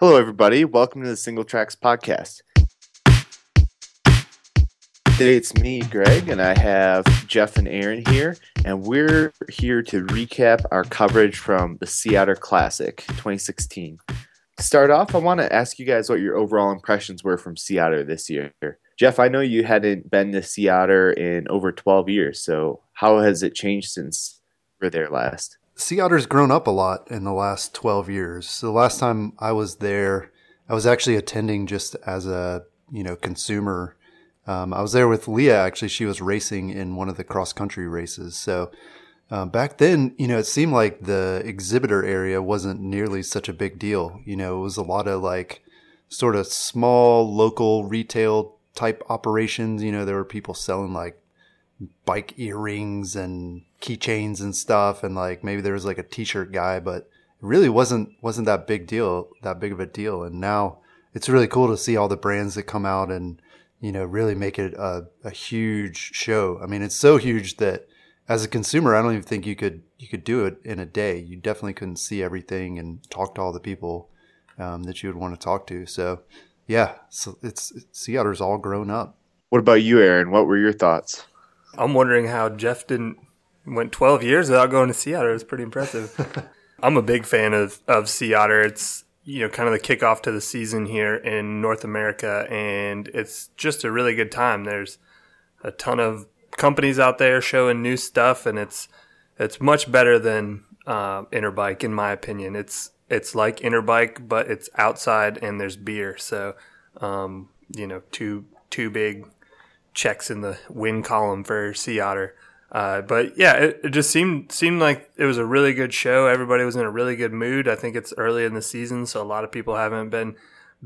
Hello, everybody. Welcome to the Singletracks Podcast. Today it's me, Greg, and I have Jeff and Aaron here, and we're here to recap our coverage from the Sea Otter Classic 2016. To start off, I want to ask you guys what your overall impressions were from Sea Otter this year. Jeff, I know you hadn't been to Sea Otter in over 12 years, so how has it changed since we were there last? Sea Otter's grown up a lot in the last 12 years. So the last time I was there, I was actually attending just as a, you know, consumer um, I was there with Leah. Actually, she was racing in one of the cross country races. So uh, back then, you know, it seemed like the exhibitor area wasn't nearly such a big deal. You know, it was a lot of like sort of small local retail type operations. You know, there were people selling like bike earrings and keychains and stuff, and like maybe there was like a t-shirt guy, but it really wasn't wasn't that big deal, that big of a deal. And now it's really cool to see all the brands that come out and you know, really make it a, a huge show. I mean, it's so huge that as a consumer, I don't even think you could you could do it in a day. You definitely couldn't see everything and talk to all the people um, that you would want to talk to. So, yeah, so it's, it's Sea Otter's all grown up. What about you, Aaron? What were your thoughts? I'm wondering how Jeff didn't went 12 years without going to Sea Otter. It's pretty impressive. I'm a big fan of of Sea Otter. It's you know, kind of the kickoff to the season here in North America, and it's just a really good time. There's a ton of companies out there showing new stuff, and it's it's much better than uh, Interbike in my opinion. It's it's like Interbike, but it's outside and there's beer. So, um, you know, two two big checks in the win column for Sea Otter. Uh, but yeah, it, it, just seemed seemed like it was a really good show. Everybody was in a really good mood. I think it's early in the season, so a lot of people haven't been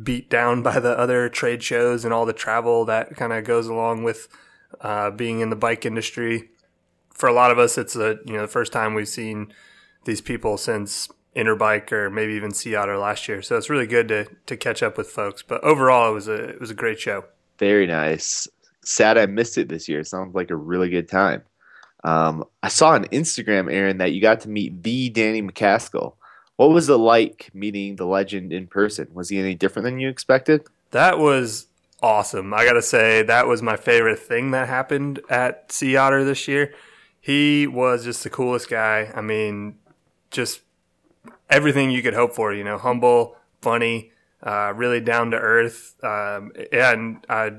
beat down by the other trade shows and all the travel that kind of goes along with uh, being in the bike industry. For a lot of us, it's a you know the first time we've seen these people since Interbike or maybe even Sea Otter last year. So it's really good to to catch up with folks. But overall, it was a it was a great show. Very nice. Sad I missed it this year. It sounds like a really good time. Um, I saw on Instagram, Aaron, that you got to meet the Danny MacAskill. What was it like meeting the legend in person? Was he any different than you expected? That was awesome. I got to say, that was my favorite thing that happened at Sea Otter this year. He was just the coolest guy. I mean, just everything you could hope for, you know, humble, funny, uh, really down to earth. Um, and I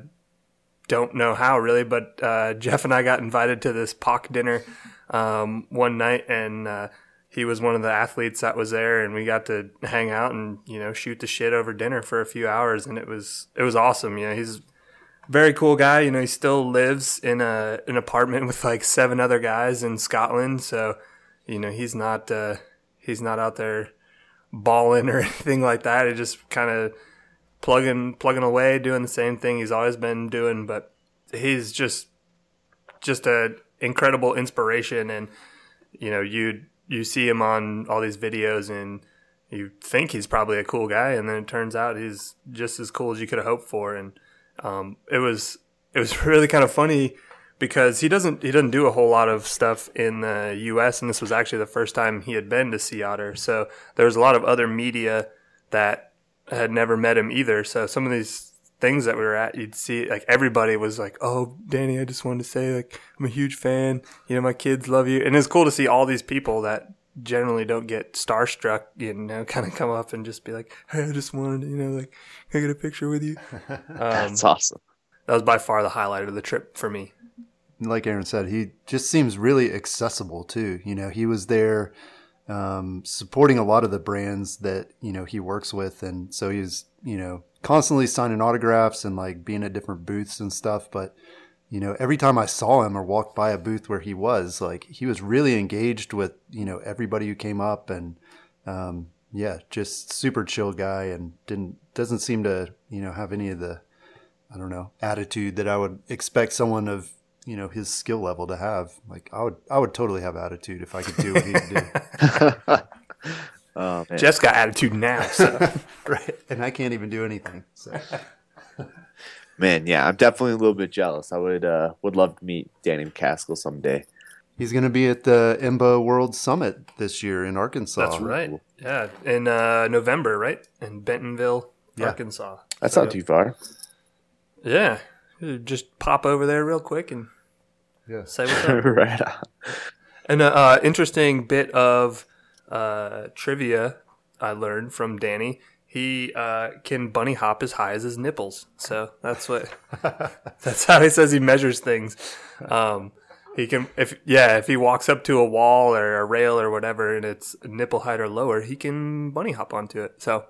don't know how really, but uh, Jeff and I got invited to this POC dinner um, one night, and uh, he was one of the athletes that was there, and we got to hang out and you know shoot the shit over dinner for a few hours, and it was it was awesome. You know, he's a very cool guy. You know, he still lives in a an apartment with like seven other guys in Scotland, so you know he's not uh, he's not out there balling or anything like that. It just kind of plugging plugging away, doing the same thing he's always been doing. But he's just just a incredible inspiration, and you know you you see him on all these videos and you think he's probably a cool guy, and then it turns out he's just as cool as you could have hoped for. And um, it was it was really kind of funny because he doesn't he doesn't do a whole lot of stuff in the U.S. and this was actually the first time he had been to Sea Otter. So there was a lot of other media that had never met him either. So some of these things that we were at, you'd see like everybody was like, "Oh, Danny, I just wanted to say like I'm a huge fan. You know, my kids love you." And it's cool to see all these people that generally don't get starstruck, you know, kind of come up and just be like, "Hey, I just wanted, to, you know, like, can I get a picture with you?" Um, That's awesome. That was by far the highlight of the trip for me. Like Aaron said, he just seems really accessible too. You know, he was there um, supporting a lot of the brands that you know he works with, and so he's you know constantly signing autographs and like being at different booths and stuff. But you know, every time I saw him or walked by a booth where he was, like he was really engaged with you know everybody who came up, and um, yeah, just super chill guy, and didn't doesn't seem to you know have any of the I don't know attitude that I would expect someone of you know his skill level to have. Like I would, I would totally have attitude if I could do what he could do. oh, man. Jeff's got attitude now, so. right? And I can't even do anything. So. man, yeah, I'm definitely a little bit jealous. I would uh, would love to meet Danny MacAskill someday. He's going to be at the IMBA World Summit this year in Arkansas. That's right. Yeah, in uh, November, right? In Bentonville, Yeah. Arkansas. That's So, not too far. Yeah, just pop over there real quick and Yeah. say what's up. right on. An uh, uh, interesting bit of uh, trivia I learned from Danny. He uh, can bunny hop as high as his nipples. So that's what. that's how he says he measures things. Um, he can if yeah if he walks up to a wall or a rail or whatever and it's nipple height or lower he can bunny hop onto it. So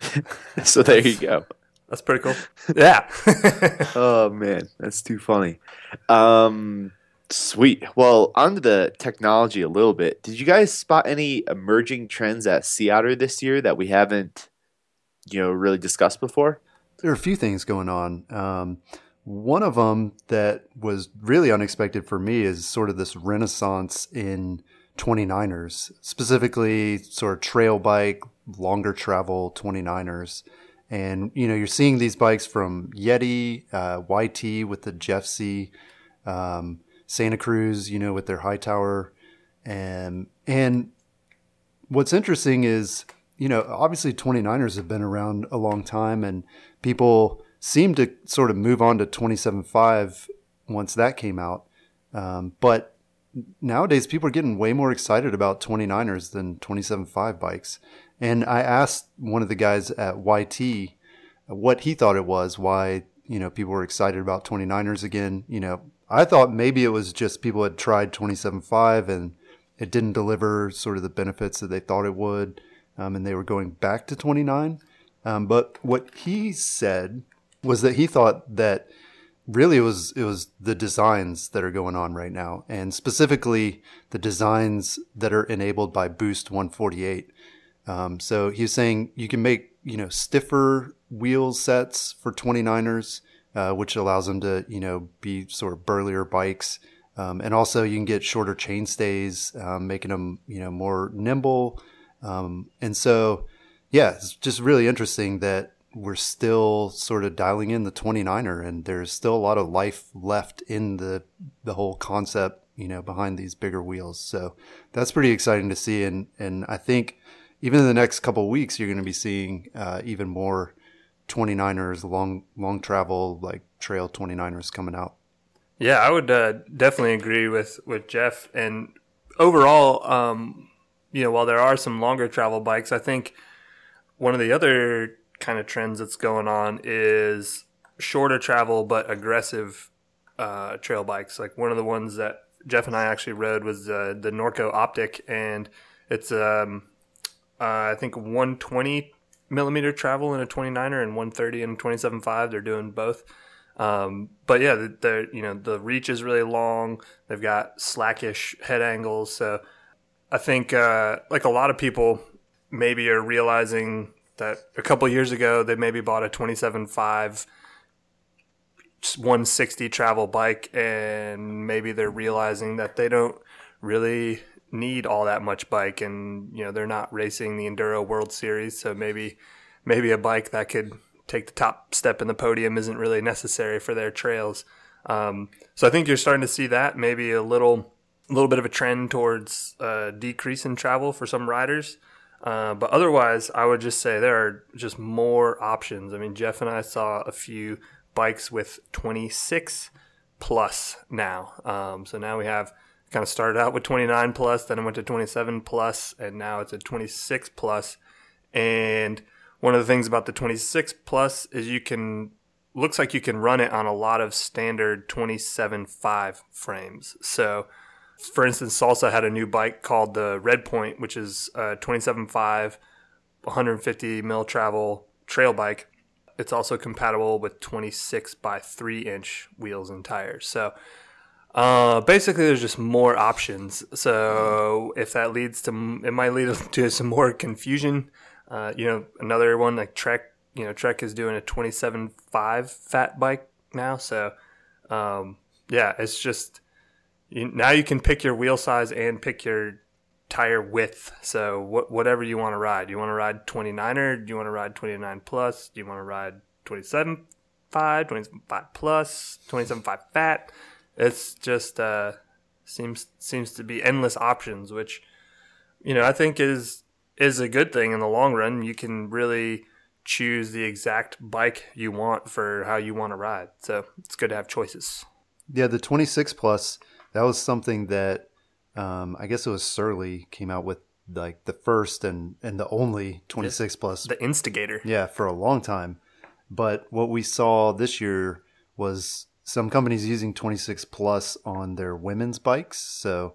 So there you go. that's pretty cool. Yeah. Oh man, that's too funny. Um, sweet. Well, onto the technology a little bit. Did you guys spot any emerging trends at Sea Otter this year that we haven't, you know, really discussed before? There are a few things going on. Um, one of them that was really unexpected for me is sort of this renaissance in 29ers, specifically sort of trail bike, longer travel 29ers. And, you know, you're seeing these bikes from Yeti, uh, YT with the Jeffsy, um, Santa Cruz, you know, with their Hightower. And, and what's interesting is, you know, obviously 29ers have been around a long time and people seem to sort of move on to 27.5 once that came out. Um, but nowadays people are getting way more excited about 29ers than 27.5 bikes. And I asked one of the guys at YT what he thought it was, why, you know, people were excited about 29ers again. You know, I thought maybe it was just people had tried 27.5 and it didn't deliver sort of the benefits that they thought it would. Um, and they were going back to 29. Um, but what he said was that he thought that really it was it was the designs that are going on right now, and specifically the designs that are enabled by Boost 148. Um, so he was saying you can make you know stiffer wheel sets for 29ers, uh, which allows them to you know be sort of burlier bikes. Um, and also you can get shorter chain stays, um, making them you know more nimble. Um, and so yeah, it's just really interesting that we're still sort of dialing in the 29er and there's still a lot of life left in the the whole concept, you know, behind these bigger wheels. So that's pretty exciting to see and and I think even in the next couple weeks you're going to be seeing uh, even more 29ers long long travel like trail 29ers coming out. Yeah, I would uh, definitely agree with, with Jeff. And overall, um, you know, while there are some longer travel bikes, I think one of the other kind of trends that's going on is shorter travel but aggressive uh, trail bikes. Like one of the ones that Jeff and I actually rode was uh, the Norco Optic, and it's um, uh, I think 120 millimeter travel in a 29er and 130 and 27.5. They're doing both. Um, but yeah, the, the you know the reach is really long. They've got slackish head angles, so I think uh, like a lot of people maybe are realizing that a couple years ago they maybe bought a 27.5 160 travel bike and maybe they're realizing that they don't really need all that much bike and you know they're not racing the enduro world series so maybe maybe a bike that could take the top step in the podium isn't really necessary for their trails um, so i think you're starting to see that maybe a little a little bit of a trend towards uh, decrease in travel for some riders uh, but otherwise, I would just say there are just more options. I mean, Jeff and I saw a few bikes with 26 plus now. Um, so now we have kind of started out with 29 plus, then it went to 27 plus, and now it's a 26 plus. And one of the things about the 26 plus is you can looks like you can run it on a lot of standard 27.5 frames. So for instance, Salsa had a new bike called the Redpoint, which is a 27.5, 150 mil travel trail bike. It's also compatible with 26 by 3 inch wheels and tires. So uh, basically, there's just more options. So if that leads to, it might lead to some more confusion. Uh, you know, another one like Trek, you know, Trek is doing a 27.5 fat bike now. So um, yeah, it's just you, now you can pick your wheel size and pick your tire width. So wh- whatever you want to ride. You want to ride 29er? Do you want to ride 29 plus? Do you want to ride 27.5, 27.5 plus, 27.5 fat? It's just uh, seems seems to be endless options, which you know I think is is a good thing in the long run. You can really choose the exact bike you want for how you want to ride. So it's good to have choices. Yeah, the 26 plus that was something that um, I guess it was Surly came out with like the first and and the only 26 plus the instigator. Yeah, for a long time. But what we saw this year was some companies using 26 plus on their women's bikes. So,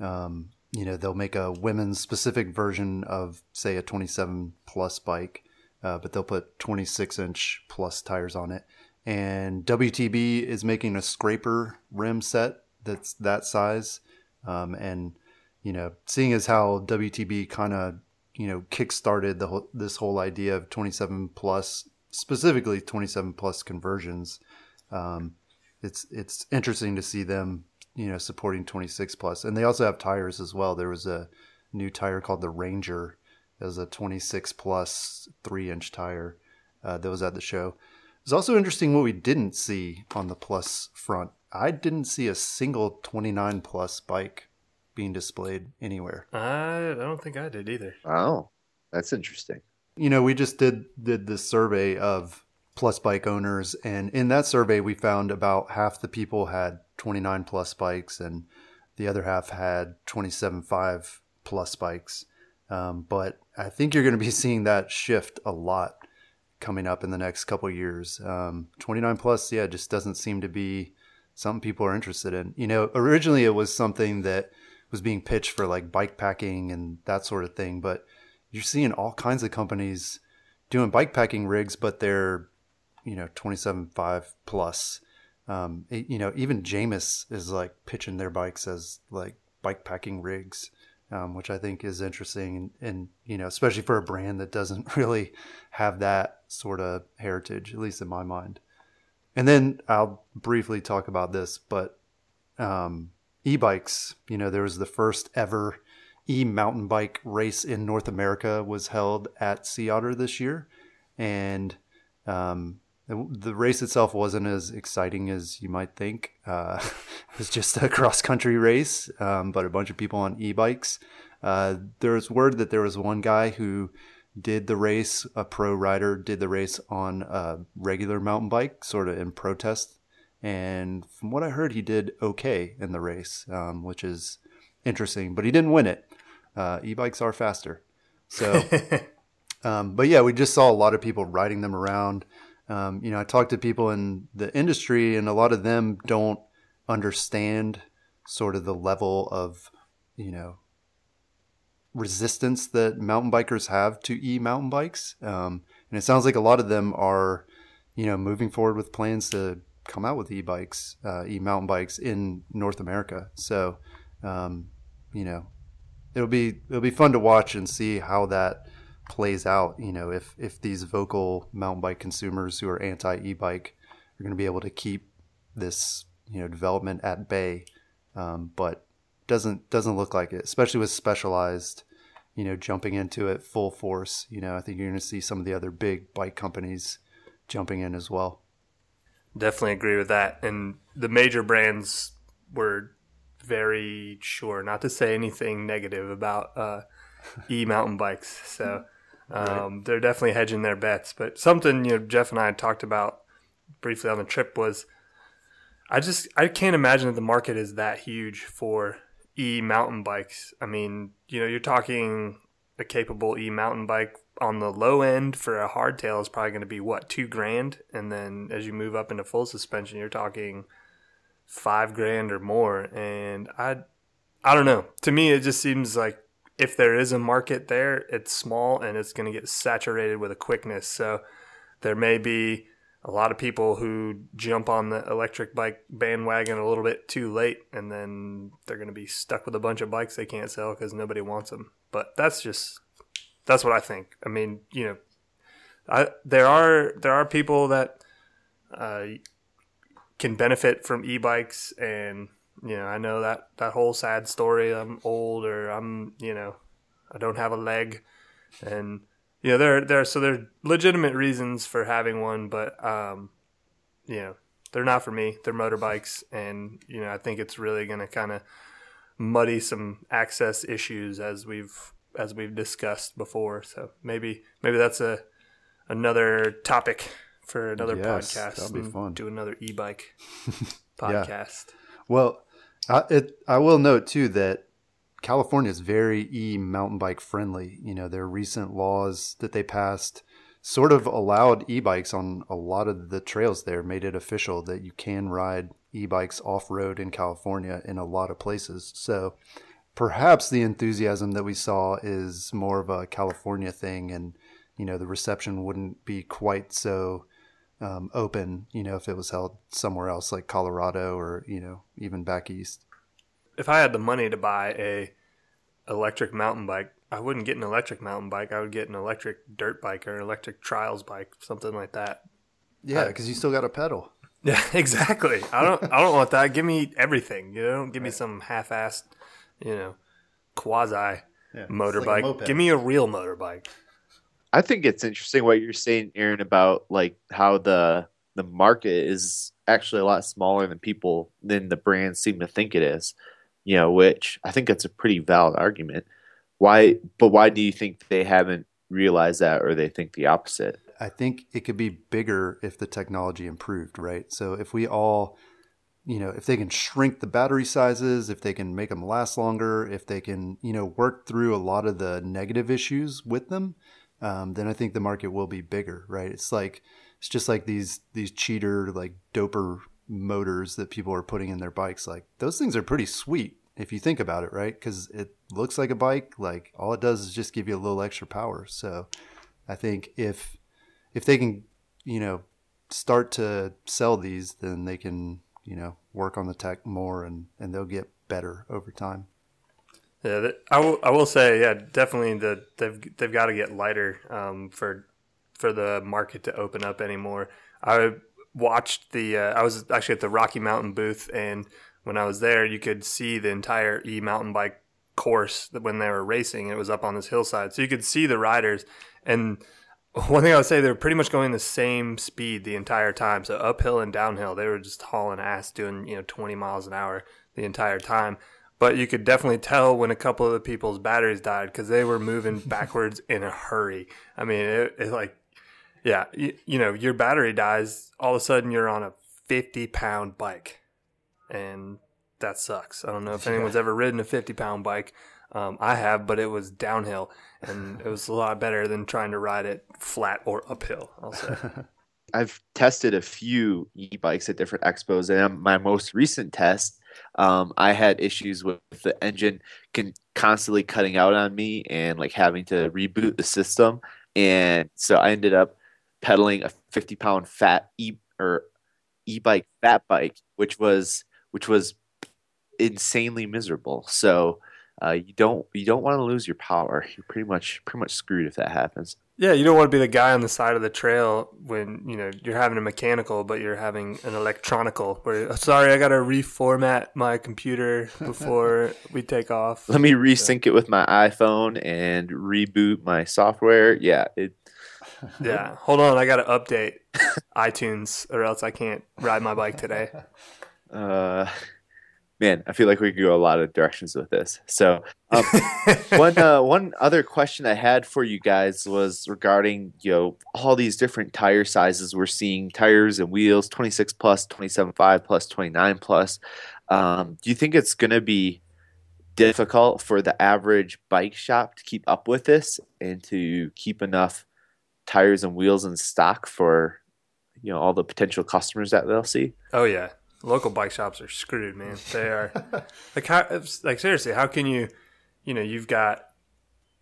um, you know, they'll make a women's specific version of, say, a 27 plus bike, uh, but they'll put 26 inch plus tires on it. And WTB is making a scraper rim set that's that size. Um, and, you know, seeing as how WTB kind of, you know, kickstarted the whole, this whole idea of 27 plus, specifically 27 plus conversions, um, it's it's interesting to see them you know supporting 26 plus. And they also have tires as well. There was a new tire called the ranger. As a 26 plus three inch tire uh, that was at the show. It's also interesting what we didn't see on the plus front. I didn't see a single 29 plus bike being displayed anywhere. I don't think i did either. Oh that's interesting. You know we just did did this survey of plus bike owners. And in that survey, we found about half the people had 29 plus bikes and the other half had 27.5 plus bikes. Um, but I think you're going to be seeing that shift a lot coming up in the next couple years. Um, 29 plus, yeah, just doesn't seem to be something people are interested in. You know, originally it was something that was being pitched for like bike packing and that sort of thing, but you're seeing all kinds of companies doing bike packing rigs, but they're you know 27.5 plus. Um, you know, even Jamis is like pitching their bikes as like bike packing rigs, um, which I think is interesting, and, and, you know, especially for a brand that doesn't really have that sort of heritage, at least in my mind. And then I'll briefly talk about this, but um, e-bikes. You know, there was the first ever e mountain bike race in North America was held at Sea Otter this year, and um, the race itself wasn't as exciting as you might think. Uh, it was just a cross country race, um, but a bunch of people on e bikes. Uh, there was word that there was one guy who did the race, a pro rider, did the race on a regular mountain bike, sort of in protest. And from what I heard, he did okay in the race, um, which is interesting, but he didn't win it. Uh, e bikes are faster. So, um, but yeah, we just saw a lot of people riding them around. Um, you know, I talk to people in the industry, and a lot of them don't understand sort of the level of, you know, resistance that mountain bikers have to e mountain bikes. Um, and it sounds like a lot of them are, you know, moving forward with plans to come out with e bikes, uh, e mountain bikes in North America. So, um, you know, it'll be it'll be fun to watch and see how that plays out. You know, if if these vocal mountain bike consumers who are anti e-bike are going to be able to keep this you know development at bay, um, but doesn't doesn't look like it, especially with specialized. You know, jumping into it full force. You know, I think you're going to see some of the other big bike companies jumping in as well. Definitely agree with that. And the major brands were very sure not to say anything negative about uh, e mountain bikes. So um, right. They're definitely hedging their bets. But something you know Jeff and I talked about briefly on the trip was I just I can't imagine that the market is that huge for e mountain bikes. I mean, you know, you're talking a capable e mountain bike on the low end for a hardtail is probably going to be what two grand, and then as you move up into full suspension, you're talking five grand or more. And I, I don't know. To me, it just seems like if there is a market there, it's small and it's going to get saturated with a quickness. So there may be a lot of people who jump on the electric bike bandwagon a little bit too late and then they're going to be stuck with a bunch of bikes they can't sell because nobody wants them. But that's just that's what I think. I mean, you know, I, there are there are people that uh, can benefit from e-bikes and you know, I know that that whole sad story. I'm old, or I'm, you know, I don't have a leg, and you know, there there so there are legitimate reasons for having one, but um, you know, they're not for me. They're motorbikes, and you know I think it's really going to kind of muddy some access issues as we've as we've discussed before. So maybe maybe that's a another topic for another Yes, podcast. That'll be fun. Do another e-bike podcast. Well, I, it, I will note too that California is very e mountain bike friendly. You know, their recent laws that they passed sort of allowed e bikes on a lot of the trails there, made it official that you can ride e bikes off road in California in a lot of places. So perhaps the enthusiasm that we saw is more of a California thing and, you know, the reception wouldn't be quite so um, open, you know, if it was held somewhere else like Colorado or, you know, even back east. If I had the money to buy a electric mountain bike, I wouldn't get an electric mountain bike. I would get an electric dirt bike or an electric trials bike, something like that. Yeah, because you still got a pedal. Yeah, exactly. I don't I don't want that. Give me everything. You know, don't give me some half-assed, you know, quasi Yeah, it's like motorbike. give me a real motorbike. I think it's interesting what you're saying, Aaron, about like how the the market is actually a lot smaller than people than the brands seem to think it is. You know, which I think that's a pretty valid argument. Why? But why do you think they haven't realized that, or they think the opposite? I think it could be bigger if the technology improved, right? So if we all, you know, if they can shrink the battery sizes, if they can make them last longer, if they can, you know, work through a lot of the negative issues with them, um, then I think the market will be bigger, right? It's like it's just like these these cheater like doper motors that people are putting in their bikes. Like those things are pretty sweet if you think about it, right? Because it looks like a bike. Like all it does is just give you a little extra power. So I think if if they can, you know, start to sell these, then they can, you know, work on the tech more and and they'll get better over time. Yeah, that, I will. I will say, yeah, definitely. The they've they've got to get lighter um, for for the market to open up anymore. I watched the. Uh, I was actually at the Rocky Mountain booth, and when I was there, you could see the entire e mountain bike course when they were racing. It was up on this hillside, so you could see the riders. And one thing I would say, they were pretty much going the same speed the entire time. So uphill and downhill, they were just hauling ass, doing you know twenty miles an hour the entire time but you could definitely tell when a couple of the people's batteries died because they were moving backwards in a hurry. I mean, it, it like, yeah, you, you know, your battery dies, all of a sudden you're on a 50 pound bike, and that sucks. I don't know if anyone's ever ridden a 50 pound bike. Um, I have, but it was downhill, and it was a lot better than trying to ride it flat or uphill. I'll say. I've tested a few e-bikes at different expos, and my most recent test, um, I had issues with the engine con- constantly cutting out on me and like having to reboot the system, and so I ended up pedaling a 50 pound fat e or e-bike fat bike, which was which was insanely miserable. So uh, you don't you don't want to lose your power. You're pretty much pretty much screwed if that happens. Yeah, you don't want to be the guy on the side of the trail when you know you're having a mechanical, but you're having an electronical. Where sorry, I got to reformat my computer before we take off. Let me resync it with my iPhone and reboot my software. Yeah, it Yeah, hold on, I got to update iTunes, or else I can't ride my bike today. uh man, I feel like we could go a lot of directions with this. So, um, one uh, one other question I had for you guys was regarding you know all these different tire sizes we're seeing tires and wheels 26 plus 27.5 plus 29 plus. Um, do you think it's going to be difficult for the average bike shop to keep up with this and to keep enough tires and wheels in stock for you know all the potential customers that they'll see? Oh yeah, local bike shops are screwed, man. They are like how like seriously, how can you, you know, you've got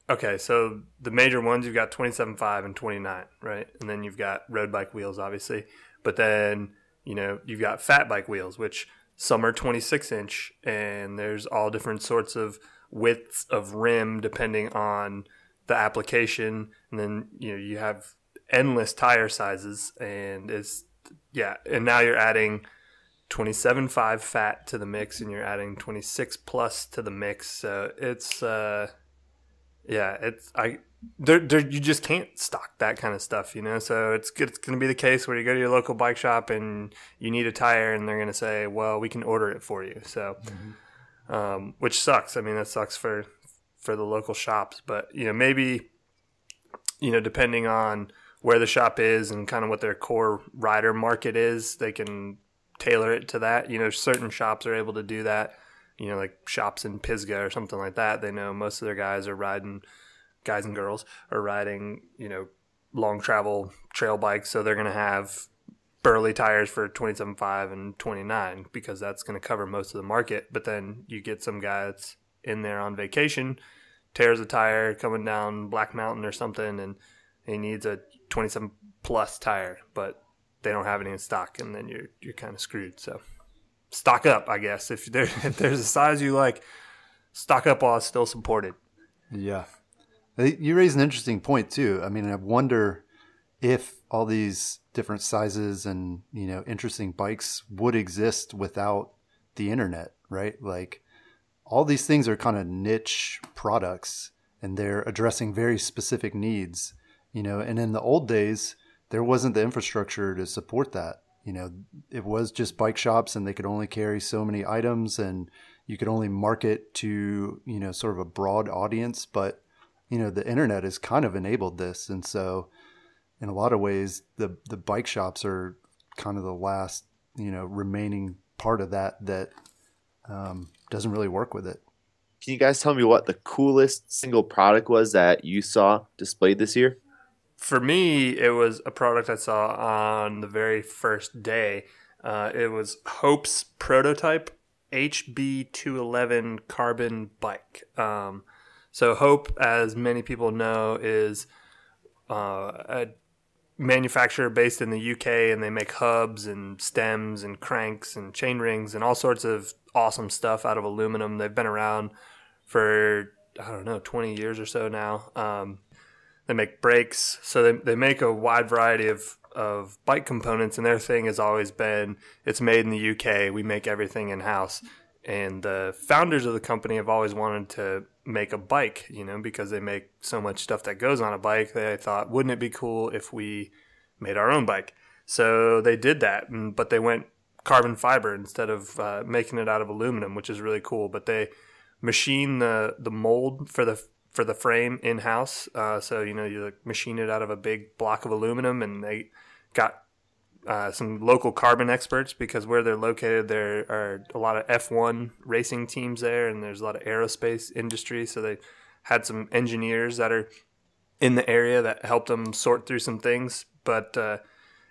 okay, so the major ones you've got 27.5 and 29, right? And then you've got road bike wheels obviously. But then, you know, you've got fat bike wheels which some are 26 inch and there's all different sorts of widths of rim depending on the application and then you know you have endless tire sizes and it's yeah and now you're adding 27.5 fat to the mix and you're adding 26 plus to the mix so it's uh yeah it's i there, there, you just can't stock that kind of stuff, you know. So it's it's going to be the case where you go to your local bike shop and you need a tire, and they're going to say, "Well, we can order it for you." So, mm-hmm. um, which sucks. I mean, that sucks for for the local shops, but you know, maybe you know, depending on where the shop is and kind of what their core rider market is, they can tailor it to that. You know, certain shops are able to do that. You know, like shops in Pisgah or something like that. They know most of their guys are riding guys and girls are riding, you know, long travel trail bikes, so they're going to have burly tires for 27.5 and 29 because that's going to cover most of the market. But then you get some guy that's in there on vacation, tears a tire coming down Black Mountain or something, and he needs a 27 plus tire, but they don't have any in stock, and then you're you're kind of screwed. So stock up, I guess. If there if there's a size you like, stock up while it's still supported. Yeah, uh, you raise an interesting point too. I mean, I wonder if all these different sizes and you know interesting bikes would exist without the internet, right? Like all these things are kind of niche products and they're addressing very specific needs, you know. And in the old days, there wasn't the infrastructure to support that. You know, it was just bike shops and they could only carry so many items and you could only market to, you know, sort of a broad audience, but you know the internet has kind of enabled this. And so in a lot of ways the the bike shops are kind of the last you know remaining part of that that um, doesn't really work with it. Can you guys tell me what the coolest single product was that you saw displayed this year for me it was a product i saw on the very first day uh, it was hope's prototype hb211 carbon bike um, so Hope, as many people know, is uh, a manufacturer based in the UK, and they make hubs and stems and cranks and chain rings and all sorts of awesome stuff out of aluminum. They've been around for I don't know, 20 years or so now. Um, they make brakes, so they they make a wide variety of of bike components, and their thing has always been it's made in the UK. We make everything in house, and the founders of the company have always wanted to make a bike, you know, because they make so much stuff that goes on a bike. They thought, wouldn't it be cool if we made our own bike? So they did that, but they went carbon fiber instead of uh, making it out of aluminum, which is really cool. But they machine the the mold for the for the frame in house. Uh, so you know you machine it out of a big block of aluminum, and they got uh, some local carbon experts because where they're located, there are a lot of F1 racing teams there, and there's a lot of aerospace industry. So they had some engineers that are in the area that helped them sort through some things. But uh,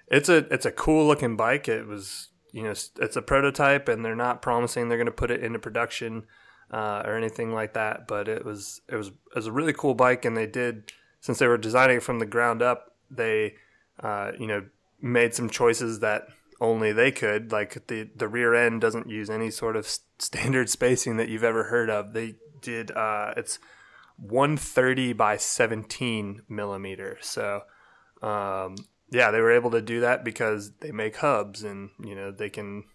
it's a it's a cool looking bike. It was you know it's a prototype, and they're not promising they're going to put it into production uh, or anything like that. But it was it was it was a really cool bike, and they did since they were designing it from the ground up. They uh, you know made some choices that only they could. Like the the rear end doesn't use any sort of standard spacing that you've ever heard of. They did uh, it's 130 by 17 millimeter. So um, yeah, they were able to do that because they make hubs and you know they can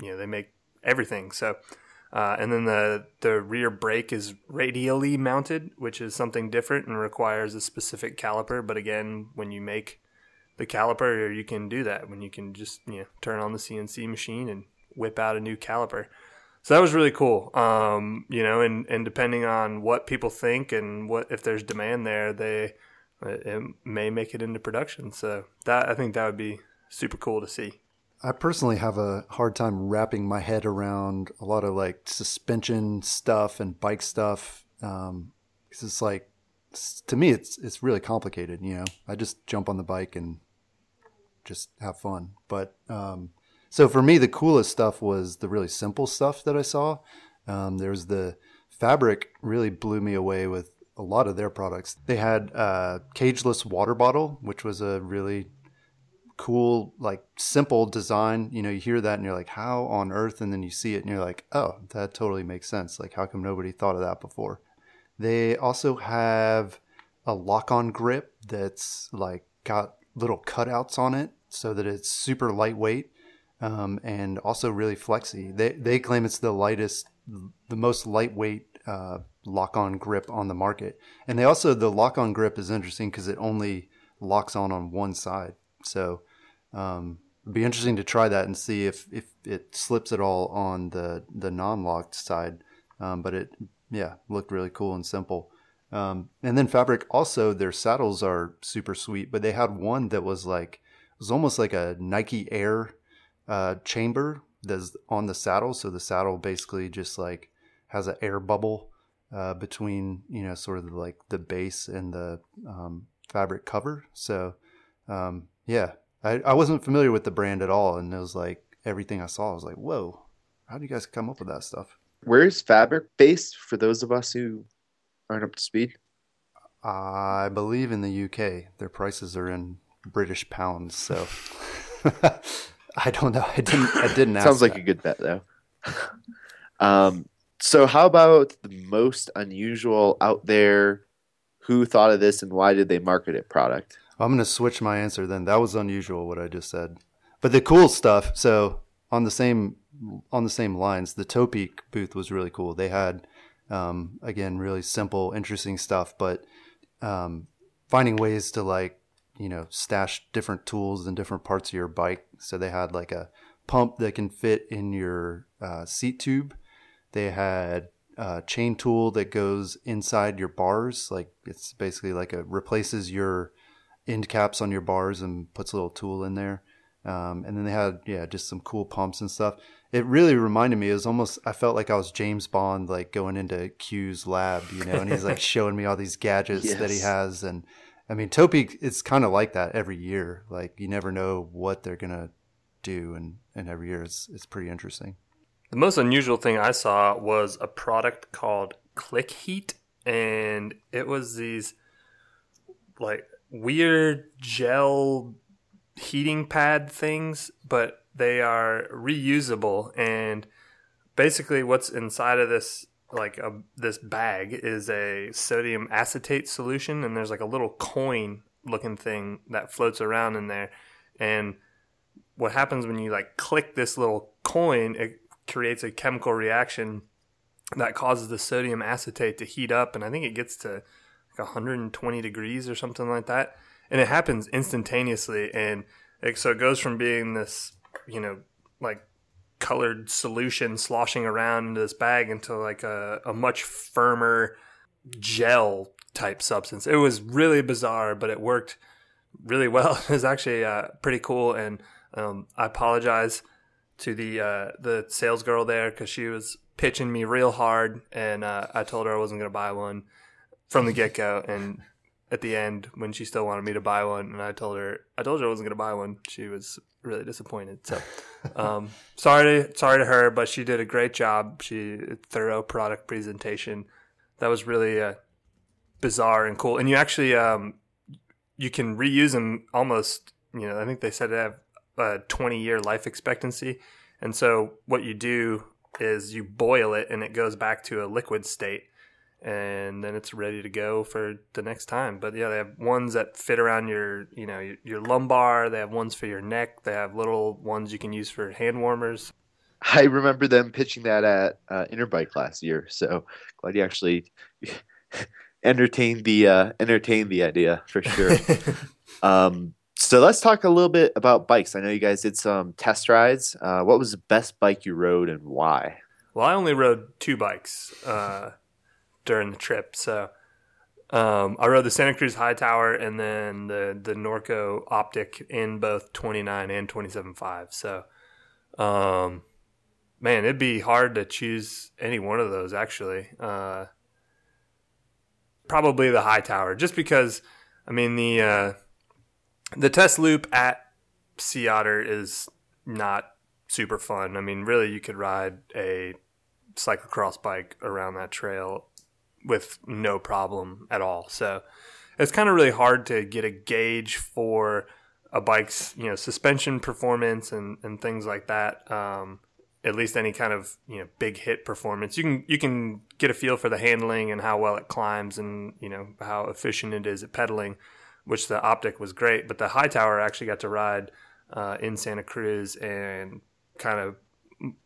you know they make everything. So. Uh, and then the the rear brake is radially mounted, which is something different and requires a specific caliper. But again, when you make the caliper, you can do that when you can just you know turn on the CNC machine and whip out a new caliper. So that was really cool. Um, you know, and and depending on what people think and what if there's demand there, they it may make it into production. So that I think that would be super cool to see. I personally have a hard time wrapping my head around a lot of like suspension stuff and bike stuff. Um, cause it's like, to me, it's, it's really complicated. You know, I just jump on the bike and just have fun. But um, so for me, the coolest stuff was the really simple stuff that I saw. Um, there's the fabric really blew me away with a lot of their products. They had a cageless water bottle, which was a really cool, like simple design. You know, you hear that and you're like, how on earth? And then you see it and you're like, oh, that totally makes sense. Like, how come nobody thought of that before? They also have a lock on grip that's like got little cutouts on it so that it's super lightweight um, and also really flexy. They, they claim it's the lightest, the most lightweight uh, lock on grip on the market. And they also, the lock on grip is interesting because it only locks on on one side. So um, it'd be interesting to try that and see if, if it slips at all on the, the non locked side. Um, but it, yeah, looked really cool and simple. Um, and then Fabric also, their saddles are super sweet, but they had one that was like, it was almost like a Nike Air uh, chamber that's on the saddle. So the saddle basically just like has an air bubble uh, between you know sort of like the base and the um, fabric cover. So um, yeah, I, I wasn't familiar with the brand at all, and it was like everything I saw I was like, whoa, how do you guys come up with that stuff? Where's fabric based for those of us who aren't up to speed? I believe in the UK. Their prices are in British pounds, so I don't know. I didn't. I didn't. Ask. Sounds like that. a good bet, though. um, so, how about the most unusual out there? Who thought of this, and why did they market it? Product. I'm going to switch my answer. Then that was unusual what I just said, but the cool stuff. So on the same on the same lines, the Topeak booth was really cool. They had um, again really simple, interesting stuff, but um, finding ways to like you know stash different tools in different parts of your bike. So they had like a pump that can fit in your uh, seat tube. They had a chain tool that goes inside your bars. Like it's basically like a replaces your end caps on your bars and puts a little tool in there. Um, and then they had yeah just some cool pumps and stuff. It really reminded me. It was almost I felt like I was James Bond like going into Q's lab, you know, and he's like showing me all these gadgets yes. that he has and I mean, Topeak, it's kind of like that every year. Like you never know what they're gonna do, and and every year it's it's pretty interesting. The most unusual thing I saw was a product called Click Heat, and it was these like weird gel heating pad things, but they are reusable. And basically, what's inside of this like a this bag is a sodium acetate solution and there's like a little coin looking thing that floats around in there and what happens when you like click this little coin it creates a chemical reaction that causes the sodium acetate to heat up and i think it gets to like 120 degrees or something like that. And it happens instantaneously. And it, so it goes from being this you know like colored solution sloshing around into this bag into like a, a much firmer gel type substance. It was really bizarre, but it worked really well. It was actually uh, pretty cool, and um, I apologize to the uh, the sales girl there because she was pitching me real hard, and uh, I told her I wasn't going to buy one from the get go, and at the end when she still wanted me to buy one, and I told her I told her I wasn't going to buy one. She was really disappointed. So, um, sorry to sorry to her, but she did a great job. She thorough product presentation. That was really uh, bizarre and cool. And you actually um, you can reuse them almost. You know, I think they said they have a 20 year life expectancy. And so what you do is you boil it and it goes back to a liquid state and then it's ready to go for the next time. But yeah, they have ones that fit around your, you know, your, your lumbar. They have ones for your neck. They have little ones you can use for hand warmers. I remember them pitching that at uh, Interbike last year. So glad you actually entertained the uh, entertained the idea for sure. um, so let's talk a little bit about bikes. I know you guys did some test rides. Uh, what was the best bike you rode and why? Well, I only rode two bikes. Uh, during the trip. So um, I rode the Santa Cruz Hightower and then the the Norco Optic in both 29 and 27.5. So, um, man, it'd be hard to choose any one of those actually. Uh, probably the Hightower, just because. I mean the uh, the test loop at Sea Otter is not super fun. I mean, really, you could ride a cyclocross bike around that trail with no problem at all. So it's kind of really hard to get a gauge for a bike's you know suspension performance and, and things like that. Um, at least any kind of you know big hit performance. You can you can get a feel for the handling and how well it climbs and you know how efficient it is at pedaling, which the optic was great. But the Hightower actually got to ride uh, in Santa Cruz and kind of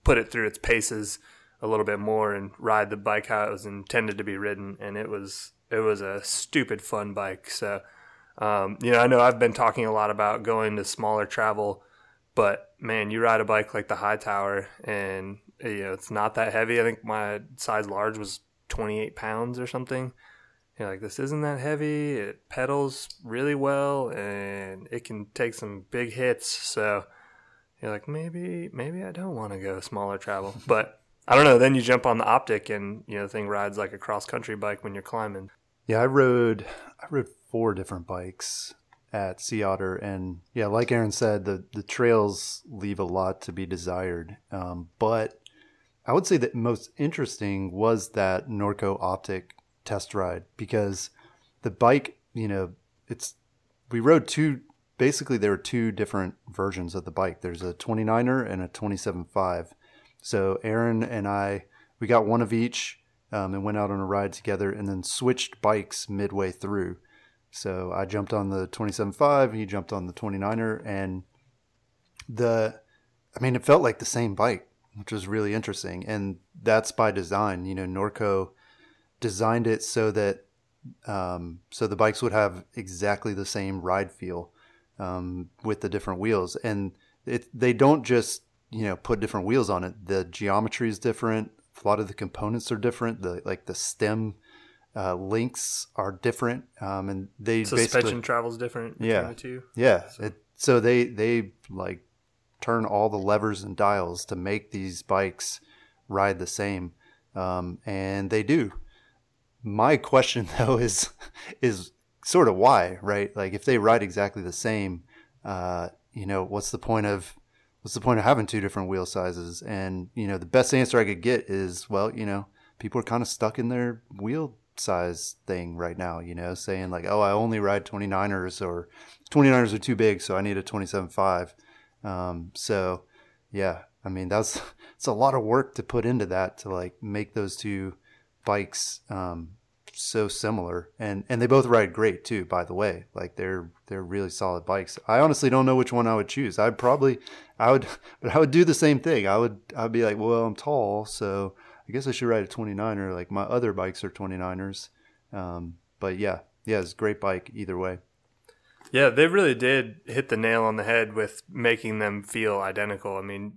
put it through its paces a little bit more and ride the bike how it was intended to be ridden. And it was it was a stupid fun bike. So um, you know, I know I've been talking a lot about going to smaller travel, but man, you ride a bike like the Hightower, and you know it's not that heavy. I think my size large was 28 pounds or something. You're like, this isn't that heavy. It pedals really well, and it can take some big hits. So you're like, maybe, maybe I don't want to go smaller travel, but I don't know. Then you jump on the optic, and you know, the thing rides like a cross country bike when you're climbing. Yeah, I rode I rode four different bikes at Sea Otter, and yeah, like Aaron said, the the trails leave a lot to be desired. Um, but I would say that most interesting was that Norco Optic test ride because the bike, you know, it's we rode two. Basically, there were two different versions of the bike. There's a 29er and a 27.5. So Aaron and I, we got one of each um, and went out on a ride together, and then switched bikes midway through. So I jumped on the 27.5, he jumped on the 29er, and the, I mean, it felt like the same bike, which was really interesting. And that's by design. You know, Norco designed it so that, um, so the bikes would have exactly the same ride feel um, with the different wheels. And it, they don't just, you know, put different wheels on it. The geometry is different. A lot of the components are different. The like the stem uh, links are different, um, and they suspension travels different. Yeah, the two. Yeah, so. It, so they they like turn all the levers and dials to make these bikes ride the same, um, and they do. My question though is is sort of why, right? Like if they ride exactly the same, uh, you know, what's the point of what's the point of having two different wheel sizes? And you know, the best answer I could get is, well, you know, people are kind of stuck in their wheel size thing right now, you know, saying like, oh, I only ride 29ers or 29ers are too big, so I need a 27.5. Um, so yeah, I mean, that's, it's a lot of work to put into that to like make those two bikes, um, so similar and and they both ride great too by the way like they're they're really solid bikes i honestly don't know which one i would choose i'd probably i would but i would do the same thing i would i'd be like well i'm tall so I guess I should ride a 29er. Like my other bikes are 29ers. Um, but yeah, yeah, it's a great bike either way. Yeah, they really did hit the nail on the head with making them feel identical. I mean,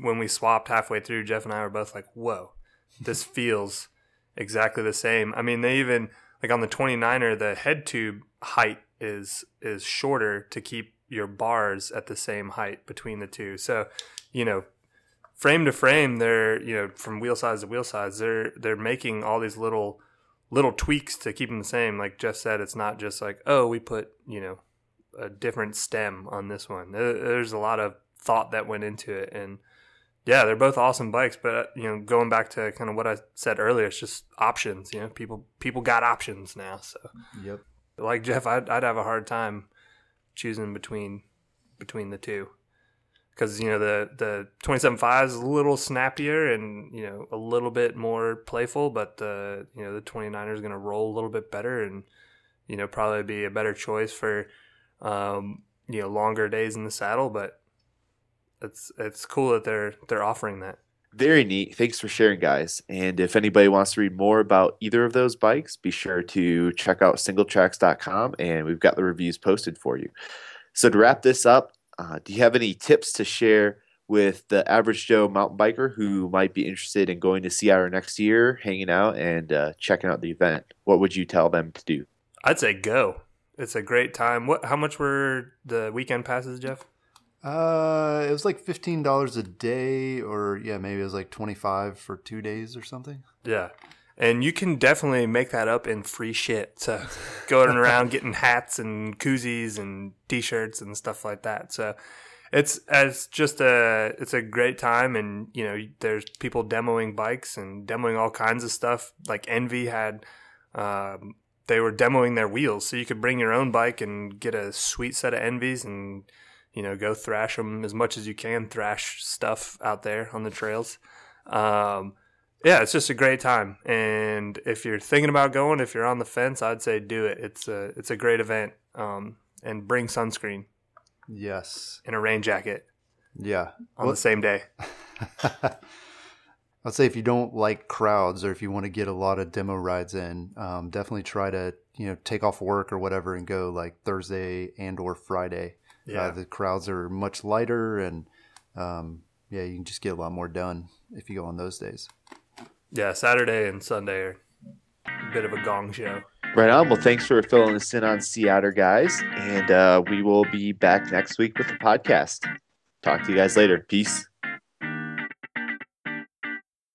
when we swapped halfway through, Jeff and I were both like, whoa, this feels exactly the same. I mean, they even, like on the 29er, the head tube height is is shorter to keep your bars at the same height between the two. So, you know, frame to frame, they're you know from wheel size to wheel size, they're they're making all these little little tweaks to keep them the same. Like Jeff said, it's not just like oh we put you know a different stem on this one. There's a lot of thought that went into it, and yeah, they're both awesome bikes. But uh, you know, going back to kind of what I said earlier, it's just options. You know, people people got options now. So yep, like Jeff, I'd, I'd have a hard time choosing between between the two because you know the the 27.5 is a little snappier and you know a little bit more playful, but the you know the 29er is going to roll a little bit better and you know probably be a better choice for um, you know longer days in the saddle. But it's it's cool that they're they're offering that. Very neat. Thanks for sharing, guys. And if anybody wants to read more about either of those bikes, be sure to check out singletracks.com and we've got the reviews posted for you. So, to wrap this up, uh, do you have any tips to share with the average Joe mountain biker who might be interested in going to Otter next year, hanging out, and uh, checking out the event? What would you tell them to do? I'd say go. It's a great time. What? How much were the weekend passes, Jeff? Uh, it was like fifteen dollars a day, or yeah, maybe it was like twenty five for two days or something. Yeah, and you can definitely make that up in free shit. So going around getting hats and koozies and t-shirts and stuff like that. So it's it's just a it's a great time and you know there's people demoing bikes and demoing all kinds of stuff like ENVE had um, they were demoing their wheels so you could bring your own bike and get a sweet set of ENVEs and you know go thrash them as much as you can thrash stuff out there on the trails um, yeah, it's just a great time. And if you're thinking about going, if you're on the fence, I'd say do it. It's a it's a great event. Um, and bring sunscreen. Yes. And a rain jacket. Yeah. On well, the same day. I'd say if you don't like crowds or if you want to get a lot of demo rides in, um, definitely try to you know take off work or whatever and go like Thursday and or Friday. Yeah. Uh, the crowds are much lighter and um, yeah, you can just get a lot more done if you go on those days. Yeah, Saturday and Sunday are a bit of a gong show. Right on. Well, thanks for filling us in on Sea Otter, guys. And uh, we will be back next week with the podcast. Talk to you guys later. Peace.